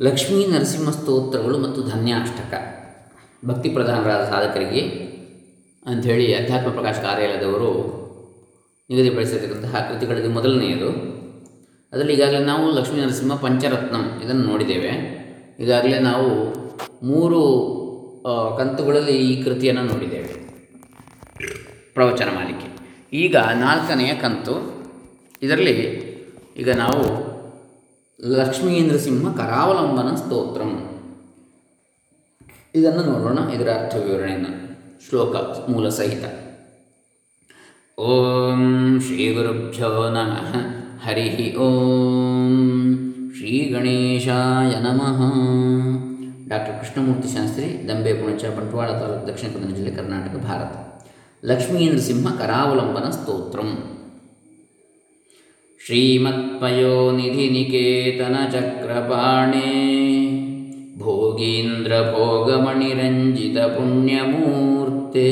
ಲಕ್ಷ್ಮೀ ನರಸಿಂಹ ಸ್ತೋತ್ರಗಳು ಮತ್ತು ಧನ್ಯಾಷ್ಟಕ. ಭಕ್ತಿ ಪ್ರಧಾನರಾದ ಸಾಧಕರಿಗೆ ಅಂಥೇಳಿ ಅಧ್ಯಾತ್ಮ ಪ್ರಕಾಶ ಕಾರ್ಯಾಲಯದವರು ನಿಗದಿಪಡಿಸಿರ್ತಕ್ಕಂತಹ ಕೃತಿಗಳಲ್ಲಿ ಮೊದಲನೆಯದು. ಅದರಲ್ಲಿ ಈಗಾಗಲೇ ನಾವು ಲಕ್ಷ್ಮೀ ನರಸಿಂಹ ಪಂಚರತ್ನಂ ಇದನ್ನು ನೋಡಿದ್ದೇವೆ. ಈಗಾಗಲೇ ನಾವು ಮೂರು ಕಂತುಗಳಲ್ಲಿ ಈ ಕೃತಿಯನ್ನು ನೋಡಿದ್ದೇವೆ. ಪ್ರವಚನ ಮಾಲಿಕೆ ಈಗ ನಾಲ್ಕನೆಯ ಕಂತು. ಇದರಲ್ಲಿ ಈಗ ನಾವು ಲಕ್ಷ್ಮೀ ನರಸಿಂಹ ಕರಾವಲಂಬನ ಸ್ತೋತ್ರಂ. ಇದನ್ನು ನೋಡೋಣ, ಇದರ ಅರ್ಥ ವಿವರಣೆಯನ್ನು. ಶ್ಲೋಕ ಮೂಲ ಸಹಿತ. ಓಂ ಶ್ರೀ ಗುರುಭ್ಯೋ ನಮಃ. ಹರಿ ಓಂ ಶ್ರೀ ಗಣೇಶಾಯ ನಮಃ. ಡಾಕ್ಟರ್ ಕೃಷ್ಣಮೂರ್ತಿ ಶಾಸ್ತ್ರಿ, ದಂಬೆ ಪುಣಚ, ಬಂಟ್ವಾಳ ತಾಲೂಕು ದಕ್ಷಿಣ ಕನ್ನಡ ಜಿಲ್ಲೆ ಕರ್ನಾಟಕ, ಭಾರತ. ಲಕ್ಷ್ಮೀ ನರಸಿಂಹ ಕರಾವಲಂಬನ ಸ್ತೋತ್ರಂ. श्रीमत्पयोनिधिनिकेतनचक्रपाणे भोगीन्द्रभोगमणिरञ्जितपुण्यमूर्ते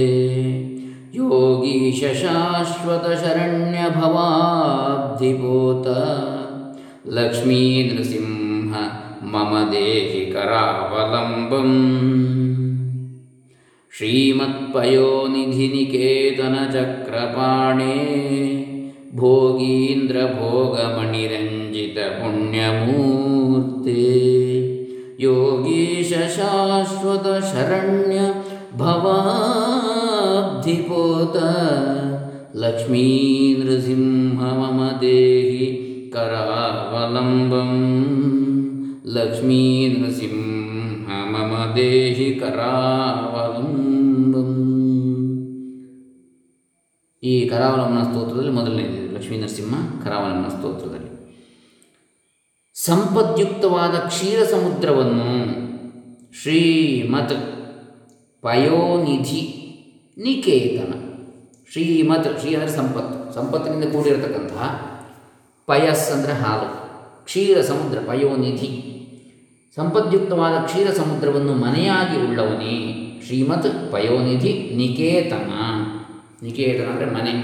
योगीशशाश्वतशरण्यभवाब्धिपोत लक्ष्मीनृसिंह मम देहि करावलम्बम् श्रीमत्पयोनिधिनिकेतनचक्रपाणे ಭೋಗೀಂದ್ರ ಭೋಗೀಂದ್ರಭೋಗಮಣಿರಂಜಿತ ಪುಣ್ಯಮೂರ್ತಿ. ಯೋಗೀಶ ಶಾಶ್ವತ ಶರಣ್ಯ ಭವಾಧಿಪೋತ ಲಕ್ಷ್ಮೀ ನೃಸಿಂಹ ಮಮ ದೇಹಿ ಕರಾವಲಂಬಂ. ಲಕ್ಷ್ಮೀ ಕರಾವಲಂಬಂ. ಈ ಕರಾವಲಂಬನ ಸ್ತೋತ್ರದಲ್ಲಿ ಮೊದಲನೇ ಲಕ್ಷ್ಮೀ ನರಸಿಂಹ ಕರಾವಲಂಬನ ಸ್ತೋತ್ರದಲ್ಲಿ. ಸಂಪದ್ಯುಕ್ತವಾದ ಕ್ಷೀರ ಸಮುದ್ರವನ್ನು ಶ್ರೀಮತ್ ಪಯೋನಿಧಿ ನಿಕೇತನ ಶ್ರೀಮತ್ ಶ್ರೀ ಅಂದರೆ ಸಂಪತ್ತು ಸಂಪತ್ತಿನಿಂದ ಕೂಡಿರತಕ್ಕಂತಹ ಪಯಸ್ ಅಂದರೆ ಹಾಲು ಕ್ಷೀರ ಸಮುದ್ರ ಪಯೋನಿಧಿ. ಸಂಪದ್ಯುಕ್ತವಾದ ಕ್ಷೀರ ಸಮುದ್ರವನ್ನು ಮನೆಯಾಗಿ ಉಳ್ಳವನೇ ಶ್ರೀಮತ್ ಪಯೋನಿಧಿ ನಿಕೇತನ. ನಿಕೇತನ ಅಂದರೆ ಮನೆ,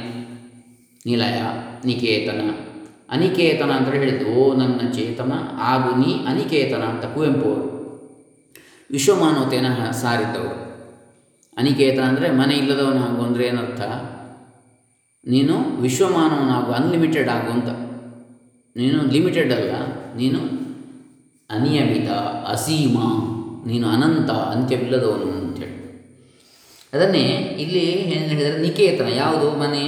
ನಿಲಯ. ನಿಕೇತನ ಅನಿಕೇತನ ಅಂತ ಹೇಳಿದ್ದು, ಓ ನನ್ನ ಚೇತನ ಆಗು ನೀ ಅನಿಕೇತನ ಅಂತ ಕುವೆಂಪು ಅವರು ವಿಶ್ವಮಾನವತೆಯನ್ನು ಸಾರಿದ್ದವರು. ಅನಿಕೇತನ ಅಂದರೆ ಮನೆ ಇಲ್ಲದವನಾಗು ಅಂದರೆ ಏನರ್ಥ? ನೀನು ವಿಶ್ವಮಾನವನಾಗು ಅನ್ಲಿಮಿಟೆಡ್ ಆಗು ಅಂತ. ನೀನು ಲಿಮಿಟೆಡ್ ಅಲ್ಲ, ನೀನು ಅನಿಯಮಿತ, ಅಸೀಮ, ನೀನು ಅನಂತ, ಅಂತ್ಯವಿಲ್ಲದವನು ಅಂತೇಳಿ ಅದನ್ನೇ ಇಲ್ಲಿ ಏನು ಹೇಳಿದರೆ ನಿಕೇತನ, ಯಾವುದು? ಮನೆ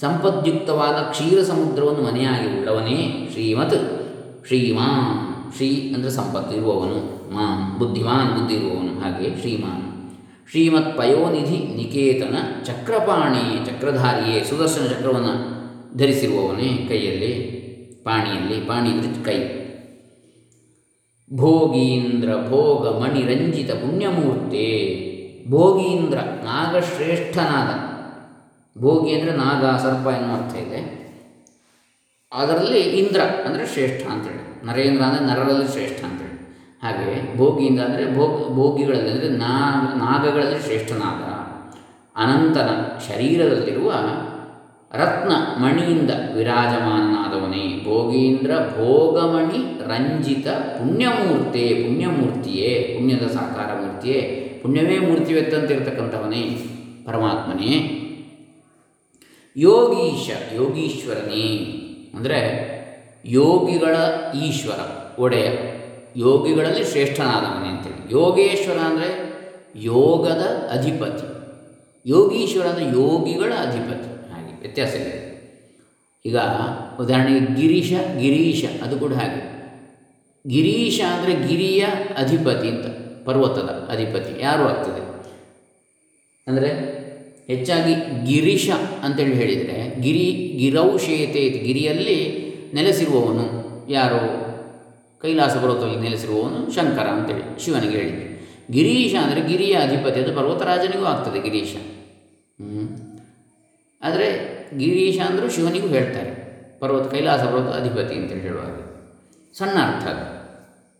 ಸಂಪದ್ಯುಕ್ತವಾದ ಕ್ಷೀರ ಸಮುದ್ರವನ್ನು ಮನೆಯಾಗಿ ಉಳ್ಳವನೇ ಶ್ರೀಮತ್. ಶ್ರೀಮಾನ್ ಶ್ರೀ ಅಂದರೆ ಸಂಪತ್ತು ಇರುವವನು ಮಾಂ. ಬುದ್ಧಿಮಾನ್ ಬುದ್ಧಿ ಇರುವವನು ಹಾಗೆ ಶ್ರೀಮಾನ್ ಶ್ರೀಮತ್ ಪಯೋನಿಧಿ ನಿಕೇತನ ಚಕ್ರಪಾಣಿ ಚಕ್ರಧಾರಿಯೇ ಸುದರ್ಶನ ಚಕ್ರವನ್ನು ಧರಿಸಿರುವವನೇ ಕೈಯಲ್ಲಿ, ಪಾಣಿಯಲ್ಲಿ ಪಾಣಿ ಅಂದರೆ ಕೈ. ಭೋಗೀಂದ್ರ ಭೋಗ ಮಣಿರಂಜಿತ ಪುಣ್ಯಮೂರ್ತೆ. ಭೋಗೀಂದ್ರ ನಾಗಶ್ರೇಷ್ಠನಾದ ಭೋಗಿ ಅಂದರೆ ನಾಗ, ಸರ್ಪ ಎನ್ನುವ ಅರ್ಥ ಇದೆ. ಅದರಲ್ಲಿ ಇಂದ್ರ ಅಂದರೆ ಶ್ರೇಷ್ಠ ಅಂತೇಳಿ ನರೇಂದ್ರ ಅಂದರೆ ನರರಲ್ಲಿ ಶ್ರೇಷ್ಠ ಅಂತೇಳಿ ಹಾಗೆ ಭೋಗಿಯಿಂದ ಅಂದರೆ ಭೋಗ, ಭೋಗಿಗಳಲ್ಲಿ ಅಂದರೆ ನಾಗ ನಾಗಗಳಲ್ಲಿ ಶ್ರೇಷ್ಠನಾದ ಅನಂತನ ಶರೀರದಲ್ಲಿರುವ ರತ್ನ ಮಣಿಯಿಂದ ವಿರಾಜಮಾನನಾದವನೇ. ಭೋಗೀಂದ್ರ ಭೋಗಮಣಿ ರಂಜಿತ ಪುಣ್ಯಮೂರ್ತೆ, ಪುಣ್ಯಮೂರ್ತಿಯೇ, ಪುಣ್ಯದ ಸಾಕಾರ ಮೂರ್ತಿಯೇ ಪುಣ್ಯವೇ ಮೂರ್ತಿವೆತ್ತಂತಿರ್ತಕ್ಕಂಥವನೇ. ಪರಮಾತ್ಮನೇ. ಯೋಗೀಶ, ಯೋಗೀಶ್ವರನೇ. ಅಂದರೆ ಯೋಗಿಗಳ ಈಶ್ವರ, ಒಡೆಯ. ಯೋಗಿಗಳಲ್ಲಿ ಶ್ರೇಷ್ಠನಾದವನೇ ಅಂತೇಳಿ. ಯೋಗೇಶ್ವರ ಅಂದರೆ ಯೋಗದ ಅಧಿಪತಿ. ಯೋಗೀಶ್ವರ ಅಂದರೆ ಯೋಗಿಗಳ ಅಧಿಪತಿ. ಹಾಗೆ ವ್ಯತ್ಯಾಸ ಇದೆ. ಈಗ ಉದಾಹರಣೆಗೆ ಗಿರೀಶ ಗಿರೀಶ, ಅದು ಕೂಡ ಹಾಗೆ. ಗಿರೀಶ ಅಂದರೆ ಗಿರಿಯ ಅಧಿಪತಿ ಅಂತ, ಪರ್ವತದ ಅಧಿಪತಿ. ಯಾರು ಆಗ್ತದೆ? ಅಂದರೆ ಹೆಚ್ಚಾಗಿ ಗಿರೀಶ ಅಂತೇಳಿ ಹೇಳಿದರೆ, ಗಿರಿ ಗಿರೌಶೇತೆ. ಗಿರಿಯಲ್ಲಿ ನೆಲೆಸಿರುವವನು ಯಾರು? ಕೈಲಾಸ ಪರ್ವತದಲ್ಲಿ ನೆಲೆಸಿರುವವನು ಶಂಕರ ಅಂತೇಳಿ ಶಿವನಿಗೆ ಹೇಳಿದ್ದೆ ಗಿರೀಶ ಅಂದರೆ ಗಿರಿಯ ಅಧಿಪತಿ ಅದು ಪರ್ವತರಾಜನಿಗೂ ಆಗ್ತದೆ ಗಿರೀಶ. ಆದರೆ ಗಿರೀಶ ಅಂದರೂ ಶಿವನಿಗೂ ಹೇಳ್ತಾರೆ, ಪರ್ವತ ಕೈಲಾಸ ಪರ್ವತ ಅಧಿಪತಿ ಅಂತೇಳಿ ಹೇಳುವಾಗ. ಸಣ್ಣ ಅರ್ಥ ಅದು.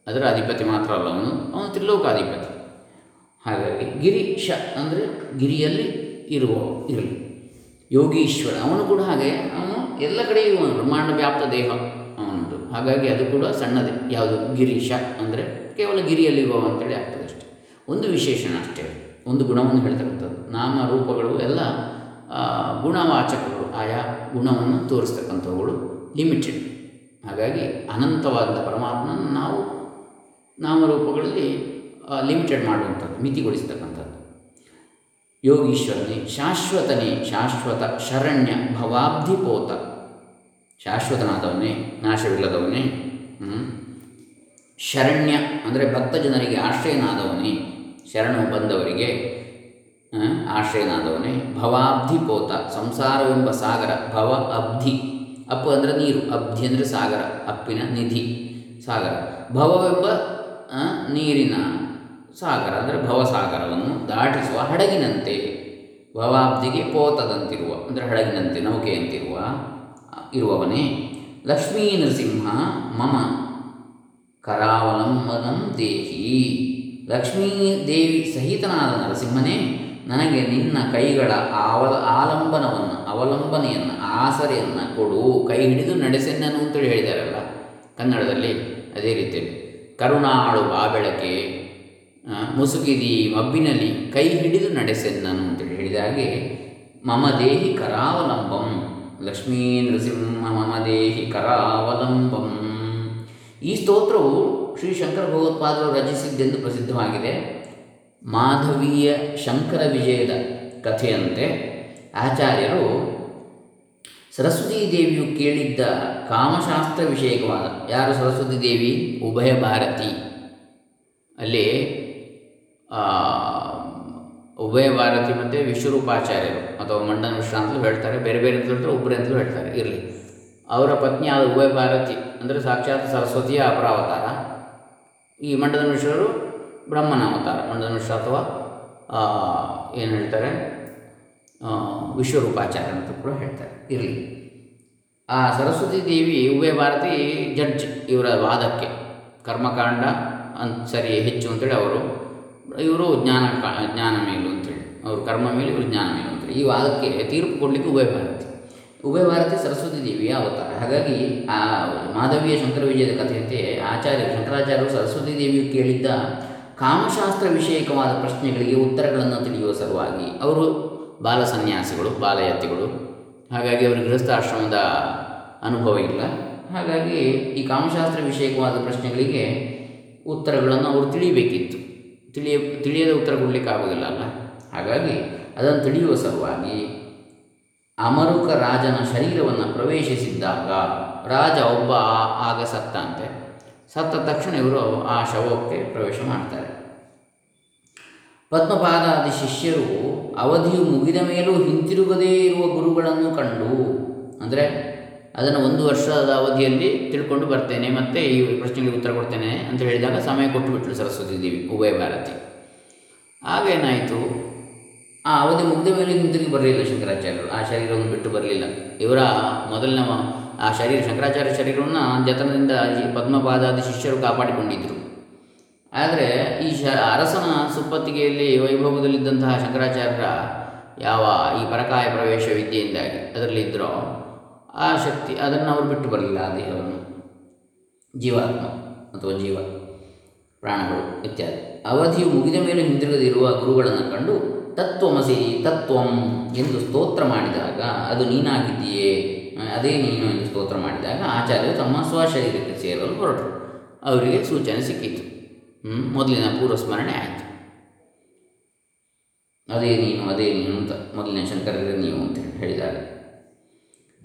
ಅದರ ಅಧಿಪತಿ ಮಾತ್ರ ಅಲ್ಲ ಅವನು ಅವನು ತ್ರಿಲೋಕಾಧಿಪತಿ. ಹಾಗಾಗಿ ಗಿರೀಶ ಅಂದರೆ ಗಿರಿಯಲ್ಲಿ ಇರುವ, ಇರಲಿ. ಯೋಗೀಶ್ವರ, ಅವನು ಕೂಡ ಹಾಗೆ ಅವನು ಎಲ್ಲ ಕಡೆ ಇರುವನು ಬ್ರಹ್ಮಾಂಡ ವ್ಯಾಪ್ತ ದೇಹ ಅವನದು. ಹಾಗಾಗಿ ಅದು ಕೂಡ ಸಣ್ಣದೇ, ಯಾವುದು? ಗಿರೀಶ, ಅಂದರೆ ಕೇವಲ ಗಿರಿಯಲ್ಲಿರುವ ಅಂತೇಳಿ ಆಗ್ತದೆ ಅಷ್ಟೇ. ಒಂದು ವಿಶೇಷಣ ಅಷ್ಟೇ, ಒಂದು ಗುಣವನ್ನು ಹೇಳ್ತಕ್ಕಂಥದ್ದು. ನಾಮ, ರೂಪಗಳು, ಎಲ್ಲ ಗುಣವಾಚಕಗಳು, ಆಯಾ ಗುಣವನ್ನು ತೋರಿಸ್ತಕ್ಕಂಥವುಗಳು ಲಿಮಿಟೆಡ್ ಹಾಗಾಗಿ ಅನಂತವಾದ ಪರಮಾತ್ಮನ ನಾವು ನಾಮರೂಪಗಳಲ್ಲಿ ಲಿಮಿಟೆಡ್ ಮಾಡುವಂಥದ್ದು, ಮಿತಿಗೊಳಿಸ್ತಕ್ಕಂಥದ್ದು. ಯೋಗೀಶ್ವರನೇ, ಶಾಶ್ವತನೇ, ಶಾಶ್ವತ ಶರಣ್ಯ ಭವಾಬ್ಧಿಪೋತ. ಶಾಶ್ವತನಾದವನೇ, ನಾಶವಿಲ್ಲದವನೇ. ಶರಣ್ಯ ಅಂದರೆ ಭಕ್ತ ಜನರಿಗೆ ಆಶ್ರಯನಾದವನೇ, ಶರಣು ಬಂದವರಿಗೆ ಆಶ್ರಯನಾದವನೇ, ಭವಾಬ್ಧಿಪೋತ, ಸಂಸಾರವೆಂಬ ಸಾಗರ, ಭವ ಅಬ್ಧಿ. ಅಪ್ಪು ಅಂದರೆ ನೀರು, ಅಬ್ಧಿ ಅಂದರೆ ಸಾಗರ, ಅಪ್ಪಿನ ನಿಧಿ, ಸಾಗರ. ಭವವೆಂಬ ನೀರಿನ ಸಾಗರ ಅಂದರೆ ಭವಸಾಗರವನ್ನು ದಾಟಿಸುವ ಹಡಗಿನಂತೆ. ಭವಾಬ್ಧಿಗೆ ಪೋತದಂತಿರುವ ಅಂದರೆ ಹಡಗಿನಂತೆ ನೌಕೆಯಂತಿರುವ ಇರುವವನೇ ಲಕ್ಷ್ಮೀ ನರಸಿಂಹ ಮಮ ಕರಾವಲಂಬನಂ ದೇಹಿ. ಲಕ್ಷ್ಮೀ ದೇವಿ ಸಹಿತನಾದ ನರಸಿಂಹನೇ ನನಗೆ ನಿನ್ನ ಕೈಗಳ ಆವಲ ಆಲಂಬನವನ್ನು ಅವಲಂಬನೆಯನ್ನು ಆಸರೆಯನ್ನು ಕೊಡು. ಕೈ ಹಿಡಿದು ನಡೆಸೆನ್ನನು ಅಂತೇಳಿ ಹೇಳಿದಾರಲ್ಲ ಕನ್ನಡದಲ್ಲಿ ಅದೇ ರೀತಿಯಲ್ಲಿ. ಕರುಣಾಳು ಬಾಬೆಳಕೆ. ಆ, ಮುಸುಕಿದಿ ಮಬ್ಬಿನಲ್ಲಿ ಕೈ ಹಿಡಿದು ನಡೆಸೆನ್ನನು ಅಂತೇಳಿ ಹೇಳಿದ ಹಾಗೆ, ಮಮ ದೇಹಿ ಕರಾವಲಂಬಂ ಲಕ್ಷ್ಮೀ ನೃಸಿಂಹ ಮಮ ದೇಹಿ ಕರಾವಲಂಬಂ. ಈ ಸ್ತೋತ್ರವು ಶ್ರೀ ಶಂಕರ ಭಗವತ್ಪಾದರು ರಚಿಸಿದ್ದೆಂದು ಪ್ರಸಿದ್ಧವಾಗಿದೆ. ಮಾಧವೀಯ ಶಂಕರ ವಿಜಯದ ಕಥೆಯಂತೆ ಆಚಾರ್ಯರು ಸರಸ್ವತೀ ದೇವಿಯು ಕೇಳಿದ್ದ ಕಾಮಶಾಸ್ತ್ರ ವಿಷಯಕವಾದ, ಯಾರು ಸರಸ್ವತಿ ದೇವಿ ಉಭಯ ಭಾರತಿ. ಅಲ್ಲಿ ಉಭಯ ಭಾರತಿ ಮತ್ತು ವಿಶ್ವರೂಪಾಚಾರ್ಯರು ಅಥವಾ ಮಂಡನ ಮಿಶ್ರ ಅಂತಲೂ ಹೇಳ್ತಾರೆ, ಬೇರೆ ಬೇರೆ ಅಂತಲೂ ಒಬ್ಬರೇ ಅಂತಲೂ ಹೇಳ್ತಾರೆ, ಇರಲಿ. ಅವರ ಪತ್ನಿ ಆದ ಉಭಯ ಭಾರತಿ ಅಂದರೆ ಸಾಕ್ಷಾತ್ ಸರಸ್ವತಿಯ ಅಪರಾವತಾರ. ಈ ಮಂಡನ ಮಿಶ್ರರು ಬ್ರಹ್ಮನ ಅವತಾರ, ಮಂಡನ ಮಿಶ್ರ ಅಥವಾ ಏನು ಹೇಳ್ತಾರೆ ವಿಶ್ವರೂಪಾಚಾರ್ಯ ಅಂತ ಕೂಡ ಹೇಳ್ತಾರೆ, ಇರಲಿ. ಆ ಸರಸ್ವತಿ ದೇವಿ ಉಭಯ ಭಾರತಿ ಜಡ್ಜ್ ಇವರ ವಾದಕ್ಕೆ, ಕರ್ಮಕಾಂಡ ಅಂತ ಸರಿ, ಹೆಚ್ಚು ಅಂತೇಳಿ ಅವರು ಇವರು ಜ್ಞಾನ ಜ್ಞಾನ ಮೇಲು ಅಂತೇಳಿ. ಅವರು ಕರ್ಮ ಮೇಲೆ ಇವರು ಜ್ಞಾನ ಮೇಲು ಅಂತೇಳಿ. ಈ ವಾದಕ್ಕೆ ತೀರ್ಪು ಕೊಡಲಿಕ್ಕೆ ಉಭಯ ಭಾರತಿ. ಉಭಯ ಭಾರತಿ ಸರಸ್ವತಿ ದೇವಿಯ ಅವತಾರ. ಹಾಗಾಗಿ ಆ ಮಾಧವೀಯ ಶಂಕರ ವಿಜಯದ ಕಥೆಯಂತೆ ಆಚಾರ್ಯ ಶಂಕರಾಚಾರ್ಯರು ಸರಸ್ವತಿ ದೇವಿಯು ಕೇಳಿದ್ದ ಕಾಮಶಾಸ್ತ್ರ ವಿಷಯಕವಾದ ಪ್ರಶ್ನೆಗಳಿಗೆ ಉತ್ತರಗಳನ್ನು ತಿಳಿಯುವ ಸಲುವಾಗಿ ಅವರು ಬಾಲ ಸನ್ಯಾಸಿಗಳು ಬಾಲಯತಿಗಳು ಹಾಗಾಗಿ ಅವರು ಗೃಹಸ್ಥಾಶ್ರಮದ ಅನುಭವ ಇಲ್ಲ. ಹಾಗಾಗಿ ಈ ಕಾಮಶಾಸ್ತ್ರ ವಿಷಯಕವಾದ ಪ್ರಶ್ನೆಗಳಿಗೆ ಉತ್ತರಗಳನ್ನು ಅವರು ತಿಳಿಯಬೇಕಿತ್ತು ತಿಳಿಯ, ತಿಳಿಯದ ಉತ್ತರ ಕೊಡಲಿಕ್ಕೆ ಆಗೋದಿಲ್ಲ ಅಲ್ಲ? ಹಾಗಾಗಿ ಅದನ್ನು ತಿಳಿಯುವ ಸಲುವಾಗಿ ಅಮರುಕ ರಾಜನ ಶರೀರವನ್ನು ಪ್ರವೇಶಿಸಿದ್ದಾಗ ರಾಜ ಒಬ್ಬ ಆಗ ಸತ್ತಂತೆ ಸತ್ತ ತಕ್ಷಣ ಇವರು ಆ ಶವಕ್ಕೆ ಪ್ರವೇಶ ಮಾಡ್ತಾರೆ. ಪದ್ಮಪಾದಾದಿ ಶಿಷ್ಯರು ಅವಧಿಯು ಮುಗಿದ ಮೇಲೂ ಹಿಂತಿರುಗದೇ ಇರುವ ಗುರುಗಳನ್ನು ಕಂಡು, ಅಂದರೆ ಅದನ್ನು ಒಂದು ವರ್ಷದ ಅವಧಿಯಲ್ಲಿ ತಿಳ್ಕೊಂಡು ಬರ್ತೇನೆ ಮತ್ತು ಈ ಪ್ರಶ್ನೆಗಳಿಗೆ ಉತ್ತರ ಕೊಡ್ತೇನೆ ಅಂತ ಹೇಳಿದಾಗ ಸಮಯ ಕೊಟ್ಟುಬಿಟ್ಲು ಸರಸ್ವತಿ ದೇವಿ, ಉಭಯ ಭಾರತಿ. ಆಗೇನಾಯಿತು ಆ ಅವಧಿ ಮುಗಿದ ಮೇಲೆ ಹಿಂದಿರುಗಿ ಬರಲಿಲ್ಲ ಶಂಕರಾಚಾರ್ಯರು. ಆ ಶರೀರವನ್ನು ಬಿಟ್ಟು ಬರಲಿಲ್ಲ. ಇವರ ಮೊದಲಿನ ಆ ಶರೀರ, ಶಂಕರಾಚಾರ್ಯ ಶರೀರವನ್ನು ಜತನದಿಂದ ಪದ್ಮಪಾದಾದಿ ಶಿಷ್ಯರು ಕಾಪಾಡಿಕೊಂಡಿದ್ದರು ಆದರೆ ಈ ಶ, ಅರಸನ ಸುಪ್ಪತ್ತಿಗೆಯಲ್ಲಿ ವೈಭವದಲ್ಲಿದ್ದಂತಹ ಶಂಕರಾಚಾರ್ಯರ ಯಾವ ಈ ಪರಕಾಯ ಪ್ರವೇಶ ವಿದ್ಯೆಯಿಂದಾಗಿ ಅದರಲ್ಲಿದ್ದರೋ ಆ ಶಕ್ತಿ ಅದನ್ನು ಅವರು ಬಿಟ್ಟು ಬರಲಿಲ್ಲ, ಆ ದೇಹವನ್ನು. ಜೀವಾತ್ಮ ಅಥವಾ ಜೀವ, ಪ್ರಾಣಗಳು ಇತ್ಯಾದಿ. ಅವಧಿಯು ಮುಗಿದ ಮೇಲೆ ಹಿಂದಿರುಗದಿರುವ ಗುರುಗಳನ್ನು ಕಂಡು ತತ್ವಮಸಿ ತತ್ವಂ ಎಂದು ಸ್ತೋತ್ರ ಮಾಡಿದಾಗ, ಅದು ನೀನಾಗಿದ್ದೀಯೇ, ಅದೇ ನೀನು ಎಂದು ಸ್ತೋತ್ರ ಮಾಡಿದಾಗ ಆಚಾರ್ಯರು ತಮ್ಮ ಸ್ವಶರೀರಕ್ಕೆ ಸೇರಲು ಹೊರಟರು. ಅವರಿಗೆ ಸೂಚನೆ ಸಿಕ್ಕಿತು? ಮೊದಲಿನ ಪೂರ್ವಸ್ಮರಣೆ ಆಯಿತು. ಅದೇ ನೀನು ಅದೇ ನೀನು ಅಂತ ಮೊದಲಿನ ಶಂಕರರೇ ನೀವು ಅಂತ ಹೇಳಿದಾಗ.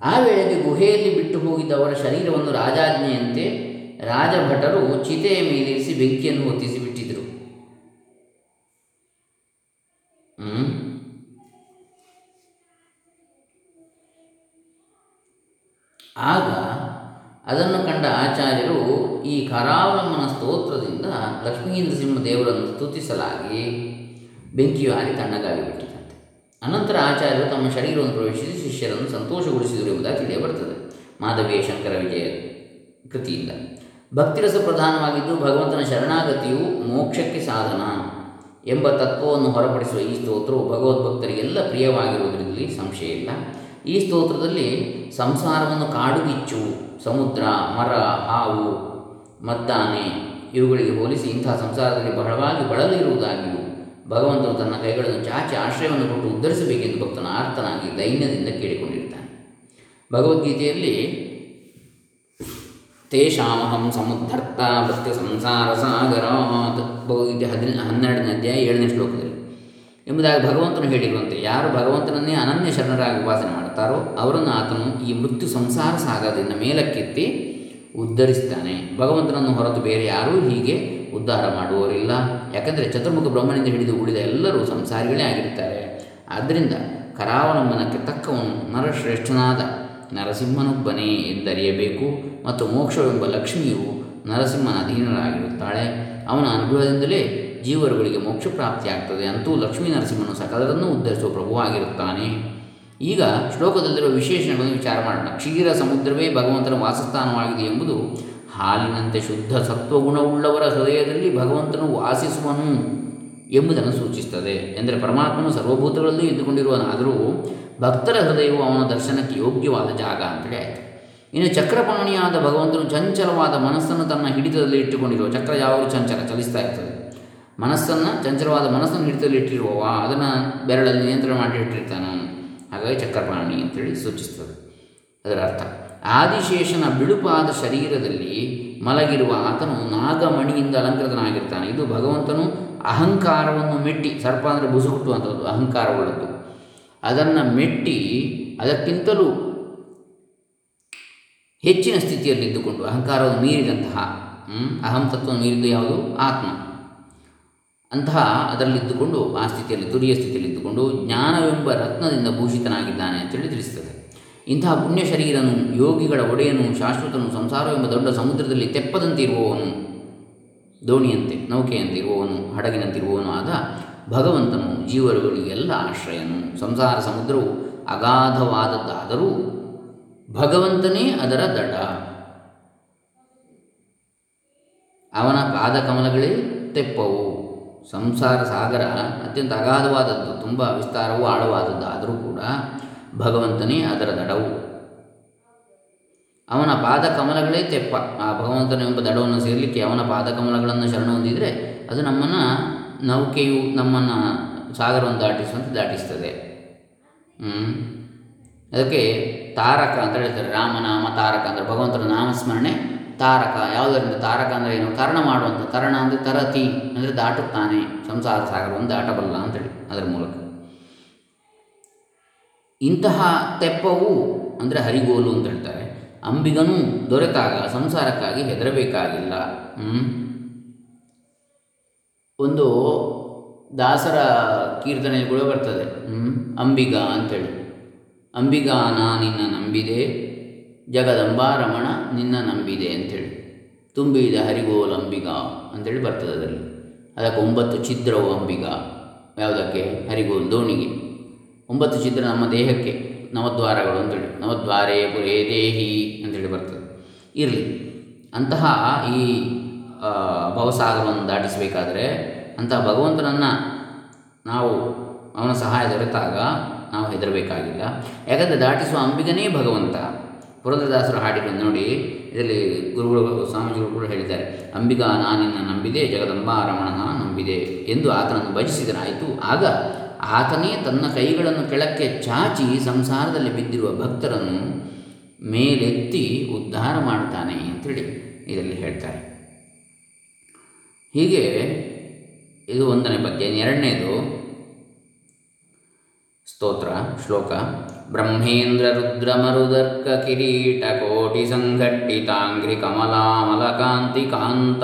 ಆ ವೇಳೆಗೆ ಗುಹೆಯಲ್ಲಿ ಬಿಟ್ಟು ಹೋಗಿದ್ದ ಅವರ ಶರೀರವನ್ನು ರಾಜಾಜ್ಞೆಯಂತೆ ರಾಜಭಟರು ಚಿತೆಯ ಮೇಲಿರಿಸಿ ಬೆಂಕಿಯನ್ನು ಹೊತ್ತಿಸಿ ಬಿಟ್ಟಿದ್ದರು? ಆಗ ಅದನ್ನು ಕಂಡ ಆಚಾರ್ಯರು ಈ ಕರಾವಲಂಬನ ಸ್ತೋತ್ರದಿಂದ ಲಕ್ಷ್ಮೀ ನರಸಿಂಹ ದೇವರನ್ನು ಸ್ತುತಿಸಲಾಗಿ ಬೆಂಕಿಯು ಹಾರಿ ಅನಂತರ ಆಚಾರ್ಯರು ತಮ್ಮ ಶರೀರವನ್ನು ಪ್ರವೇಶಿಸಿ ಶಿಷ್ಯರನ್ನು ಸಂತೋಷಗೊಳಿಸಿದರು ಎಂಬುದಾಗಿ ತಿಳಿಯ ಬರ್ತದೆ. ಮಾಧವೀಯ ಶಂಕರ ವಿಜಯ ಕೃತಿಯಿಂದ. ಭಕ್ತಿರಸ ಪ್ರಧಾನವಾಗಿದ್ದು ಭಗವಂತನ ಶರಣಾಗತಿಯು ಮೋಕ್ಷಕ್ಕೆ ಸಾಧನ ಎಂಬ ತತ್ವವನ್ನು ಹೊರಪಡಿಸುವ ಈ ಸ್ತೋತ್ರವು ಭಗವದ್ಭಕ್ತರಿಗೆಲ್ಲ ಪ್ರಿಯವಾಗಿರುವುದರಲ್ಲಿ ಸಂಶಯ ಇಲ್ಲ. ಈ ಸ್ತೋತ್ರದಲ್ಲಿ ಸಂಸಾರವನ್ನು ಕಾಡುಗಿಚ್ಚು, ಸಮುದ್ರ, ಮರ, ಹಾವು, ಮದ್ದಾನೆ ಇವುಗಳಿಗೆ ಹೋಲಿಸಿ ಇಂತಹ ಸಂಸಾರದಲ್ಲಿ ಬಹಳವಾಗಿ ಬಳಲಿರುವುದಾಗಿಯೂ ಭಗವಂತನು ತನ್ನ ಕೈಗಳನ್ನು ಚಾಚಿ ಆಶ್ರಯವನ್ನು ಕೊಟ್ಟು ಉದ್ಧರಿಸಬೇಕೆಂದು ಭಕ್ತನ ಆರ್ತನಾಗಿ ದೈನ್ಯದಿಂದ ಕೇಳಿಕೊಂಡಿರ್ತಾನೆ ಭಗವದ್ಗೀತೆಯಲ್ಲಿ ತೇಷಾಮಹಂ ಸಮುದ್ಧರ್ತ ಭಕ್ತಿ ಸಂಸಾರ ಸಾಗರ ಭಗವದ್ಗೀತೆ ಹದಿನ, ಹನ್ನೆರಡನೇ ಅಧ್ಯಾಯ ಏಳನೇ ಶ್ಲೋಕದಲ್ಲಿ. ಎಂಬುದಾಗಿ ಭಗವಂತನು ಹೇಳಿರುವಂತೆ ಯಾರು ಭಗವಂತನನ್ನೇ ಅನನ್ಯ ಶರಣರಾಗಿ ಉಪಾಸನೆ ಮಾಡುತ್ತಾರೋ ಅವರನ್ನು ಆತನು ಈ ಮೃತ್ಯು ಸಂಸಾರ ಸಾಗರದಿಂದ ಮೇಲಕ್ಕೆತ್ತಿ ಉದ್ಧರಿಸ್ತಾನೆ. ಭಗವಂತನನ್ನು ಹೊರತು ಬೇರೆ ಯಾರೂ ಹೀಗೆ ಉದ್ಧಾರ ಮಾಡುವವರಿಲ್ಲ. ಯಾಕಂದರೆ ಚತುರ್ಮುಖ ಬ್ರಹ್ಮನಿಂದ ಹಿಡಿದು ಉಳಿದ ಎಲ್ಲರೂ ಸಂಸಾರಿಗಳೇ ಆಗಿರ್ತಾರೆ ಆದ್ದರಿಂದ ಕರಾವಲಂಬನಕ್ಕೆ ತಕ್ಕವನು ನರಶ್ರೇಷ್ಠನಾದ ನರಸಿಂಹನೊಬ್ಬನೇ ಎಂದರಿಯಬೇಕು ಮತ್ತು ಮೋಕ್ಷವೆಂಬ ಲಕ್ಷ್ಮಿಯು ನರಸಿಂಹನ ಅಧೀನರಾಗಿರುತ್ತಾಳೆ ಅವನ ಅನುಗ್ರಹದಿಂದಲೇ ಜೀವರುಗಳಿಗೆ ಮೋಕ್ಷ ಪ್ರಾಪ್ತಿಯಾಗ್ತದೆ ಅಂತೂ ಲಕ್ಷ್ಮೀ ನರಸಿಂಹನು ಸಕಲರನ್ನು ಉದ್ಧರಿಸುವ ಪ್ರಭುವಾಗಿರುತ್ತಾನೆ. ಈಗ ಶ್ಲೋಕದಲ್ಲಿರುವ ವಿಶೇಷಣಗಳನ್ನು ವಿಚಾರ ಮಾಡೋಣ. ಕ್ಷೀರ ಸಮುದ್ರವೇ ಭಗವಂತನ ವಾಸಸ್ಥಾನವಾಗಿದೆ ಎಂಬುದು ಹಾಲಿನಂತೆ ಶುದ್ಧ ಸತ್ವಗುಣವುಳ್ಳವರ ಹೃದಯದಲ್ಲಿ ಭಗವಂತನು ವಾಸಿಸುವನು ಎಂಬುದನ್ನು ಸೂಚಿಸುತ್ತದೆ. ಎಂದರೆ ಪರಮಾತ್ಮನು ಸರ್ವಭೂತಗಳಲ್ಲೂ ಇದ್ದುಕೊಂಡಿರುವನಾದರೂ ಭಕ್ತರ ಹೃದಯವು ಅವನ ದರ್ಶನಕ್ಕೆ ಯೋಗ್ಯವಾದ ಜಾಗ ಅಂತೇಳಿ ಆಯಿತು. ಇನ್ನು ಚಕ್ರಪಾಣಿಯಾದ ಭಗವಂತನು ಚಂಚಲವಾದ ಮನಸ್ಸನ್ನು ತನ್ನ ಹಿಡಿತದಲ್ಲಿ ಇಟ್ಟುಕೊಂಡಿರುವ ಚಕ್ರ ಯಾವಾಗಲೂ ಚಂಚಲ ಚಲಿಸ್ತಾ ಇರ್ತದೆ. ಮನಸ್ಸನ್ನು, ಚಂಚಲವಾದ ಮನಸ್ಸನ್ನು ಹಿಡಿತದಲ್ಲಿ ಇಟ್ಟಿರುವವ, ಅದನ್ನು ಬೆರಳಲ್ಲಿ ನಿಯಂತ್ರಣ ಮಾಡಿ ಇಟ್ಟಿರ್ತಾನೆ ಹಾಗಾಗಿ ಚಕ್ರಪಾಣಿ ಅಂತೇಳಿ ಸೂಚಿಸ್ತದೆ. ಅದರ ಅರ್ಥ. ಆದಿಶೇಷನ ಬಿಳುಪಾದ ಶರೀರದಲ್ಲಿ ಮಲಗಿರುವ ಆತನು ನಾಗಮಣಿಯಿಂದ ಅಲಂಕೃತನಾಗಿರ್ತಾನೆ. ಇದು ಭಗವಂತನು ಅಹಂಕಾರವನ್ನು ಮೆಟ್ಟಿ, ಸರ್ಪ ಅಂದರೆ ಬುಸು ಹುಟ್ಟುವಂಥದ್ದು ಅಹಂಕಾರವುಳ್ಳದ್ದು. ಅದನ್ನು ಮೆಟ್ಟಿ ಅದಕ್ಕಿಂತಲೂ ಹೆಚ್ಚಿನ ಸ್ಥಿತಿಯಲ್ಲಿದ್ದುಕೊಂಡು ಅಹಂಕಾರವನ್ನು ಮೀರಿದಂತಹ ಅಹಂ ತತ್ವ ಮೀರಿದ್ದು ಯಾವುದು? ಆತ್ಮ. ಅಂತಹ ಅದರಲ್ಲಿದ್ದುಕೊಂಡು ಆ ಸ್ಥಿತಿಯಲ್ಲಿ, ತುರಿಯ ಸ್ಥಿತಿಯಲ್ಲಿದ್ದುಕೊಂಡು ಜ್ಞಾನವೆಂಬ ರತ್ನದಿಂದ ಭೂಷಿತನಾಗಿದ್ದಾನೆ ಅಂತೇಳಿ ತಿಳಿಸ್ತದೆ. ಇಂತಹ ಪುಣ್ಯ ಶರೀರನು ಯೋಗಿಗಳ ಒಡೆಯನು, ಶಾಶ್ವತನು ಸಂಸಾರವೆಂಬ ದೊಡ್ಡ ಸಮುದ್ರದಲ್ಲಿ ತೆಪ್ಪದಂತಿರುವವನು, ದೋಣಿಯಂತೆ ನೌಕೆಯಂತೆ ಇರುವವನು ಹಡಗಿನಂತಿರುವವನು ಆದ ಭಗವಂತನು ಜೀವರುಗಳಿಗೆಲ್ಲ ಆಶ್ರಯನು. ಸಂಸಾರ ಸಮುದ್ರವು ಅಗಾಧವಾದದ್ದಾದರೂ ಭಗವಂತನೇ ಅದರ ದಡ ಅವನ ಪಾದಕಮಲಗಳೇ ತೆಪ್ಪವು. ಸಂಸಾರ ಸಾಗರ ಅತ್ಯಂತ ಅಗಾಧವಾದದ್ದು, ತುಂಬ ವಿಸ್ತಾರವೂ ಆಳವಾದದ್ದು ಆದರೂ ಕೂಡ ಭಗವಂತನೇ ಅದರ ದಡವು. ಅವನ ಪಾದಕಮಲಗಳೇ ತೆಪ್ಪ. ಆ ಭಗವಂತನೆಂಬ ದಡವನ್ನು ಸೇರಲಿಕ್ಕೆ ಅವನ ಪಾದಕಮಲಗಳನ್ನು ಶರಣ ಹೊಂದಿದರೆ ಅದು ನಮ್ಮನ್ನು ನೌಕೆಯು ನಮ್ಮನ್ನು ಸಾಗರವನ್ನು ದಾಟಿಸುವಂತೆ ದಾಟಿಸ್ತದೆ. ಅದಕ್ಕೆ ತಾರಕ ಅಂತ ಹೇಳ್ತಾರೆ. ರಾಮನಾಮ ತಾರಕ ಅಂದರೆ ಭಗವಂತನ ನಾಮಸ್ಮರಣೆ. ತಾರಕ ಯಾವುದರಿಂದ? ತಾರಕ ಅಂದರೆ ಏನು? ತರಣ ಮಾಡುವಂಥ ತರಣ ಅಂದರೆ ತರತಿ ಅಂದರೆ ದಾಟುತ್ತಾನೆ. ಸಂಸಾರ ಸಾಗರವನ್ನು ದಾಟಬಲ್ಲ ಅಂತೇಳಿ ಅದರ ಮೂಲಕ. ಇಂತಹ ತೆಪ್ಪವು ಅಂದರೆ ಹರಿಗೋಲು ಅಂತ ಹೇಳ್ತಾರೆ. ಅಂಬಿಗನೂ ದೊರೆತಾಗ ಸಂಸಾರಕ್ಕಾಗಿ ಹೆದರಬೇಕಾಗಿಲ್ಲ. ಒಂದು ದಾಸರ ಕೀರ್ತನೆ ಕೂಡ ಬರ್ತದೆ ಅಂಬಿಗ ಅಂಥೇಳಿ ಅಂಬಿಗ ನಾ ನಿನ್ನ ನಂಬಿದೆ, ಜಗದಂಬಾರಮಣ ನಿನ್ನ ನಂಬಿದೆ ಅಂಥೇಳಿ ತುಂಬಿದ ಹರಿಗೋಲ್ ಅಂಬಿಗ ಅಂಥೇಳಿ ಬರ್ತದೆ ಅದರಲ್ಲಿ. ಅದಕ್ಕೆ ಒಂಬತ್ತು ಛಿದ್ರವು ಅಂಬಿಗ. ಯಾವುದಕ್ಕೆ? ಹರಿಗೋಲ್ ದೋಣಿಗೆ. ಒಂಬತ್ತು ಚಿತ್ರ ನಮ್ಮ ದೇಹಕ್ಕೆ ನವದ್ವಾರಗಳು ಅಂತೇಳಿ ನವದ್ವಾರೇ ಪುರೇ ದೇಹಿ ಅಂತೇಳಿ ಬರ್ತದೆ. ಇರಲಿ. ಅಂತಹ ಈ ಭವಸಾಗರವನ್ನು ದಾಟಿಸಬೇಕಾದರೆ ಅಂತಹ ಭಗವಂತನನ್ನು ನಾವು ಅವನ ಸಹಾಯ ದೊರೆತಾಗ ನಾವು ಹೆದರಬೇಕಾಗಿಲ್ಲ. ಯಾಕಂದರೆ ದಾಟಿಸುವ ಅಂಬಿಗನೇ ಭಗವಂತ. ಪುರಂದ್ರದಾಸರು ಹಾಡಿಕೊಂಡು ನೋಡಿ, ಇದರಲ್ಲಿ ಗುರುಗಳು, ಸ್ವಾಮೀಜಿಗಳು ಕೂಡ ಹೇಳಿದ್ದಾರೆ. ಅಂಬಿಗಾ ನಾನಿನ್ನ ನಂಬಿದೆ ಜಗದಂಬಾ ರಮಣ ನಂಬಿದೆ ಎಂದು ಆತನನ್ನು ಭಜಿಸಿದನಾಯಿತು. ಆಗ ಆತನೇ ತನ್ನ ಕೈಗಳನ್ನು ಕೆಳಕ್ಕೆ ಚಾಚಿ ಸಂಸಾರದಲ್ಲಿ ಬಿದ್ದಿರುವ ಭಕ್ತರನ್ನು ಮೇಲೆತ್ತಿ ಉದ್ಧಾರ ಮಾಡ್ತಾನೆ ಅಂತೇಳಿ ಇದರಲ್ಲಿ ಹೇಳ್ತಾರೆ. ಹೀಗೆ ಇದು ಒಂದನೇ ಪದ್ಯ ಎರಡನೇದು ಸ್ತೋತ್ರ, ಶ್ಲೋಕ. ಬ್ರಹ್ಮೇಂದ್ರ ರುದ್ರ ಮರುದರ್ಕ ಕಿರೀಟ ಕೋಟಿ ಸಂಘಟ್ಟಿತಾಂಗ್ರಿ ಕಮಲಾಮಲಕಾಂತಿ ಕಾಂತ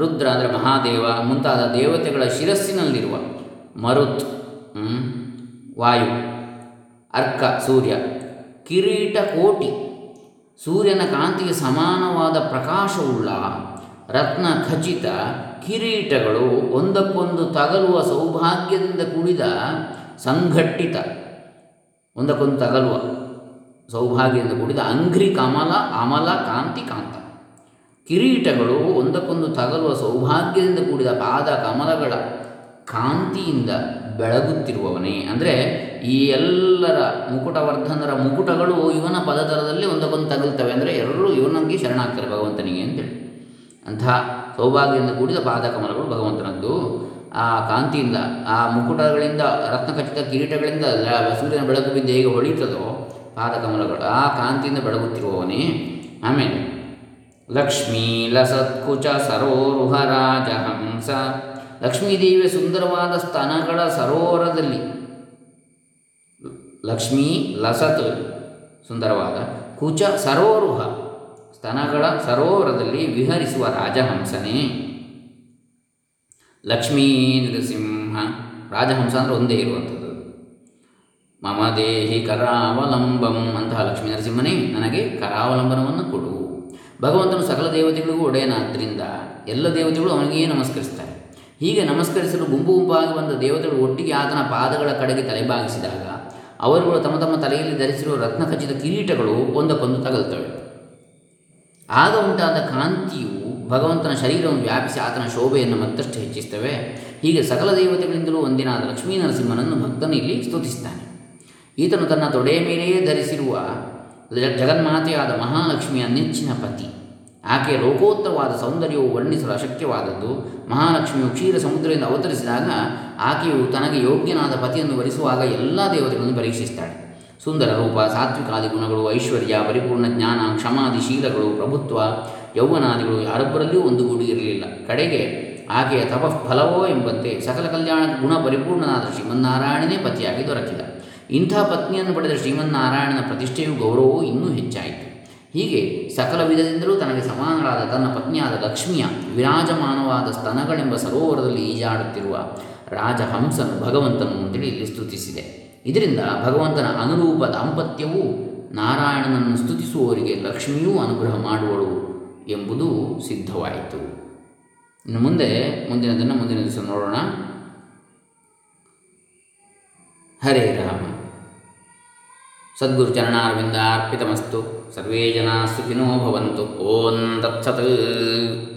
ರುದ್ರ ಅಂದರೆ ಮಹಾದೇವ, ಮುಂತಾದ ದೇವತೆಗಳ ಶಿರಸ್ಸಿನಲ್ಲಿರುವ ಮರುತ್ ವಾಯು, ಅರ್ಕ, ಸೂರ್ಯ, ಕಿರೀಟ ಕೋಟಿ, ಸೂರ್ಯನ ಕಾಂತಿಗೆ ಸಮಾನವಾದ ಪ್ರಕಾಶವುಳ್ಳ ರತ್ನ ಖಚಿತ ಕಿರೀಟಗಳು ಒಂದಕ್ಕೊಂದು ತಗಲುವ ಸೌಭಾಗ್ಯದಿಂದ ಕೂಡಿದ ಸಂಘಟಿತ, ಒಂದಕ್ಕೊಂದು ತಗಲುವ ಸೌಭಾಗ್ಯದಿಂದ ಕೂಡಿದ ಅಂಘ್ರಿ, ಕಮಲ, ಅಮಲ, ಕಾಂತಿ, ಕಾಂತ. ಕಿರೀಟಗಳು ಒಂದಕ್ಕೊಂದು ತಗಲುವ ಸೌಭಾಗ್ಯದಿಂದ ಕೂಡಿದ ಪಾದ ಕಮಲಗಳ ಕಾಂತಿಯಿಂದ ಬೆಳಗುತ್ತಿರುವವನೇ. ಅಂದರೆ ಈ ಎಲ್ಲರ ಮುಕುಟವರ್ಧನರ ಮುಕುಟಗಳು ಇವನ ಪದತರದಲ್ಲಿ ಒಂದಕ್ಕೊಂದು ತಗಲ್ತವೆ. ಅಂದರೆ ಎಲ್ಲರೂ ಇವನಿಗೆ ಶರಣಾಗ್ತಾರೆ ಭಗವಂತನಿಗೆ ಅಂತೇಳಿ. ಅಂತಹ ಸೌಭಾಗ್ಯದಿಂದ ಕೂಡಿದ ಪಾದಕಮಲಗಳು ಭಗವಂತನದ್ದು. ಆ ಕಾಂತಿಯಿಂದ, ಆ ಮುಕುಟಗಳಿಂದ, ರತ್ನಖಚಿತ ಕಿರೀಟಗಳಿಂದ ಲ- ಸೂರ್ಯನ ಬೆಳಕು ಬಿದ್ದು ಹೇಗೆ ಹೊಳಿತದೋ ಪಾದಕಮಲಗಳು ಆ ಕಾಂತಿಯಿಂದ ಬೆಳಗುತ್ತಿರುವವನೇ. ಆಮೇಲೆ ಲಕ್ಷ್ಮೀ ಲಸತ್ಕುಚ ಸರೋರುಹ ರಾಜಹಂಸ ಲಕ್ಷ್ಮೀದೇವಿಯ ಸುಂದರವಾದ ಸ್ತನಗಳ ಸರೋವರದಲ್ಲಿ. ಲಕ್ಷ್ಮೀ ಲಸತ್ ಸುಂದರವಾದ ಕುಚ ಸರೋರುಹ ಸ್ತನಗಳ ಸರೋವರದಲ್ಲಿ ವಿಹರಿಸುವ ರಾಜಹಂಸನೇ. ಲಕ್ಷ್ಮೀ ನೃಸಿಂಹ ರಾಜಹಂಸ ಅಂದರೆ ಒಂದೇ ಇರುವಂಥದ್ದು. ಮಮ ದೇಹಿ ಕರಾವಲಂಬಂ ಅಂತಹ ಲಕ್ಷ್ಮೀ ನರಸಿಂಹನೇ ನನಗೆ ಕರಾವಲಂಬನವನ್ನು ಕೊಡು. ಭಗವಂತನು ಸಕಲ ದೇವತೆಗಳಿಗೂ ಒಡೆಯನಾದ್ದರಿಂದ ಎಲ್ಲ ದೇವತೆಗಳು ಅವನಿಗೆ ನಮಸ್ಕರಿಸ್ತಾರೆ ಹೀಗೆ ನಮಸ್ಕರಿಸಲು ಗುಂಪು ಗುಂಪಾಗಿ ಬಂದ ದೇವತೆಗಳು ಒಟ್ಟಿಗೆ ಆತನ ಪಾದಗಳ ಕಡೆಗೆ ತಲೆಬಾಗಿಸಿದಾಗ ಅವರುಗಳು ತಮ್ಮ ತಮ್ಮ ತಲೆಯಲ್ಲಿ ಧರಿಸಿರುವ ರತ್ನ ಖಚಿತ ಕಿರೀಟಗಳು ಒಂದಕ್ಕೊಂದು ತಗಲ್ತವೆ ಆಗ ಉಂಟಾದ ಕಾಂತಿಯು ಭಗವಂತನ ಶರೀರವನ್ನು ವ್ಯಾಪಿಸಿ ಆತನ ಶೋಭೆಯನ್ನು ಮತ್ತಷ್ಟು ಹೆಚ್ಚಿಸ್ತವೆ ಹೀಗೆ ಸಕಲ ದೇವತೆಗಳಿಂದಲೂ ಒಂದಿನಾದ ಲಕ್ಷ್ಮೀ ನರಸಿಂಹನನ್ನು ಭಕ್ತನು ಇಲ್ಲಿ ಸ್ತುತಿಸ್ತಾನೆ ಈತನು ತನ್ನ ತೊಡೆಯ ಮೇಲೆಯೇ ಧರಿಸಿರುವ ಜಗನ್ಮಾತೆಯಾದ ಮಹಾಲಕ್ಷ್ಮಿಯ ನೆಚ್ಚಿನ ಪತಿ. ಆಕೆಯ ಲೋಕೋತ್ತರವಾದ ಸೌಂದರ್ಯವು ವರ್ಣಿಸಲು ಅಶಕ್ಯವಾದದ್ದು. ಮಹಾಲಕ್ಷ್ಮಿಯು ಕ್ಷೀರ ಸಮುದ್ರದಿಂದ ಅವತರಿಸಿದಾಗ ಆಕೆಯು ತನಗೆ ಯೋಗ್ಯನಾದ ಪತಿಯನ್ನು ವರಿಸುವಾಗ ಎಲ್ಲ ದೇವತೆಗಳನ್ನು ಪರೀಕ್ಷಿಸ್ತಾಳೆ. ಸುಂದರ ರೂಪ, ಸಾತ್ವಿಕಾದಿ ಗುಣಗಳು, ಐಶ್ವರ್ಯ, ಪರಿಪೂರ್ಣ ಜ್ಞಾನ, ಕ್ಷಮಾದಿ ಶೀಲಗಳು, ಪ್ರಭುತ್ವ, ಯೌವನಾದಿಗಳು ಯಾರೊಬ್ಬರಲ್ಲಿಯೂ ಒಂದುಗೂಡಿ ಇರಲಿಲ್ಲ. ಕಡೆಗೆ ಆಕೆಯ ತಪಃ ಫಲವೋ ಎಂಬಂತೆ ಸಕಲ ಕಲ್ಯಾಣ ಗುಣ ಪರಿಪೂರ್ಣನಾದ ಶ್ರೀಮನ್ನಾರಾಯಣನೇ ಪತಿಯಾಗಿ ದೊರಕಿದ. ಇಂಥ ಪತ್ನಿಯನ್ನು ಪಡೆದ ಶ್ರೀಮನ್ನಾರಾಯಣನ ಪ್ರತಿಷ್ಠೆಯು ಗೌರವವು ಇನ್ನೂ ಹೆಚ್ಚಾಯಿತು. ಹೀಗೆ ಸಕಲ ವಿಧದಿಂದಲೂ ತನಗೆ ಸಮಾನರಾದ ತನ್ನ ಪತ್ನಿಯಾದ ಲಕ್ಷ್ಮಿಯ ವಿರಾಜಮಾನವಾದ ಸ್ತನಗಳೆಂಬ ಸರೋವರದಲ್ಲಿ ಈಜಾಡುತ್ತಿರುವ ರಾಜಹಂಸನು ಭಗವಂತನು ಅಂತೇಳಿ ಇಲ್ಲಿ ಸ್ತುತಿಸಿದೆ. ಇದರಿಂದ ಭಗವಂತನ ಅನುರೂಪ ದಾಂಪತ್ಯವು ನಾರಾಯಣನನ್ನು ಸ್ತುತಿಸುವವರಿಗೆ ಲಕ್ಷ್ಮಿಯೂ ಅನುಗ್ರಹ ಮಾಡುವಳು ಎಂಬುದು ಸಿದ್ಧವಾಯಿತು. ಇನ್ನು ಮುಂದೆ, ಮುಂದಿನದನ್ನು ಮುಂದಿನ ದಿವಸ ನೋಡೋಣ. ಹರೇ ರಾಮ. सद्गुरुचरणारविन्दार्पितमस्तु। सर्वे जनाः सुखिनो भवन्तु। ॐ तत्सत्।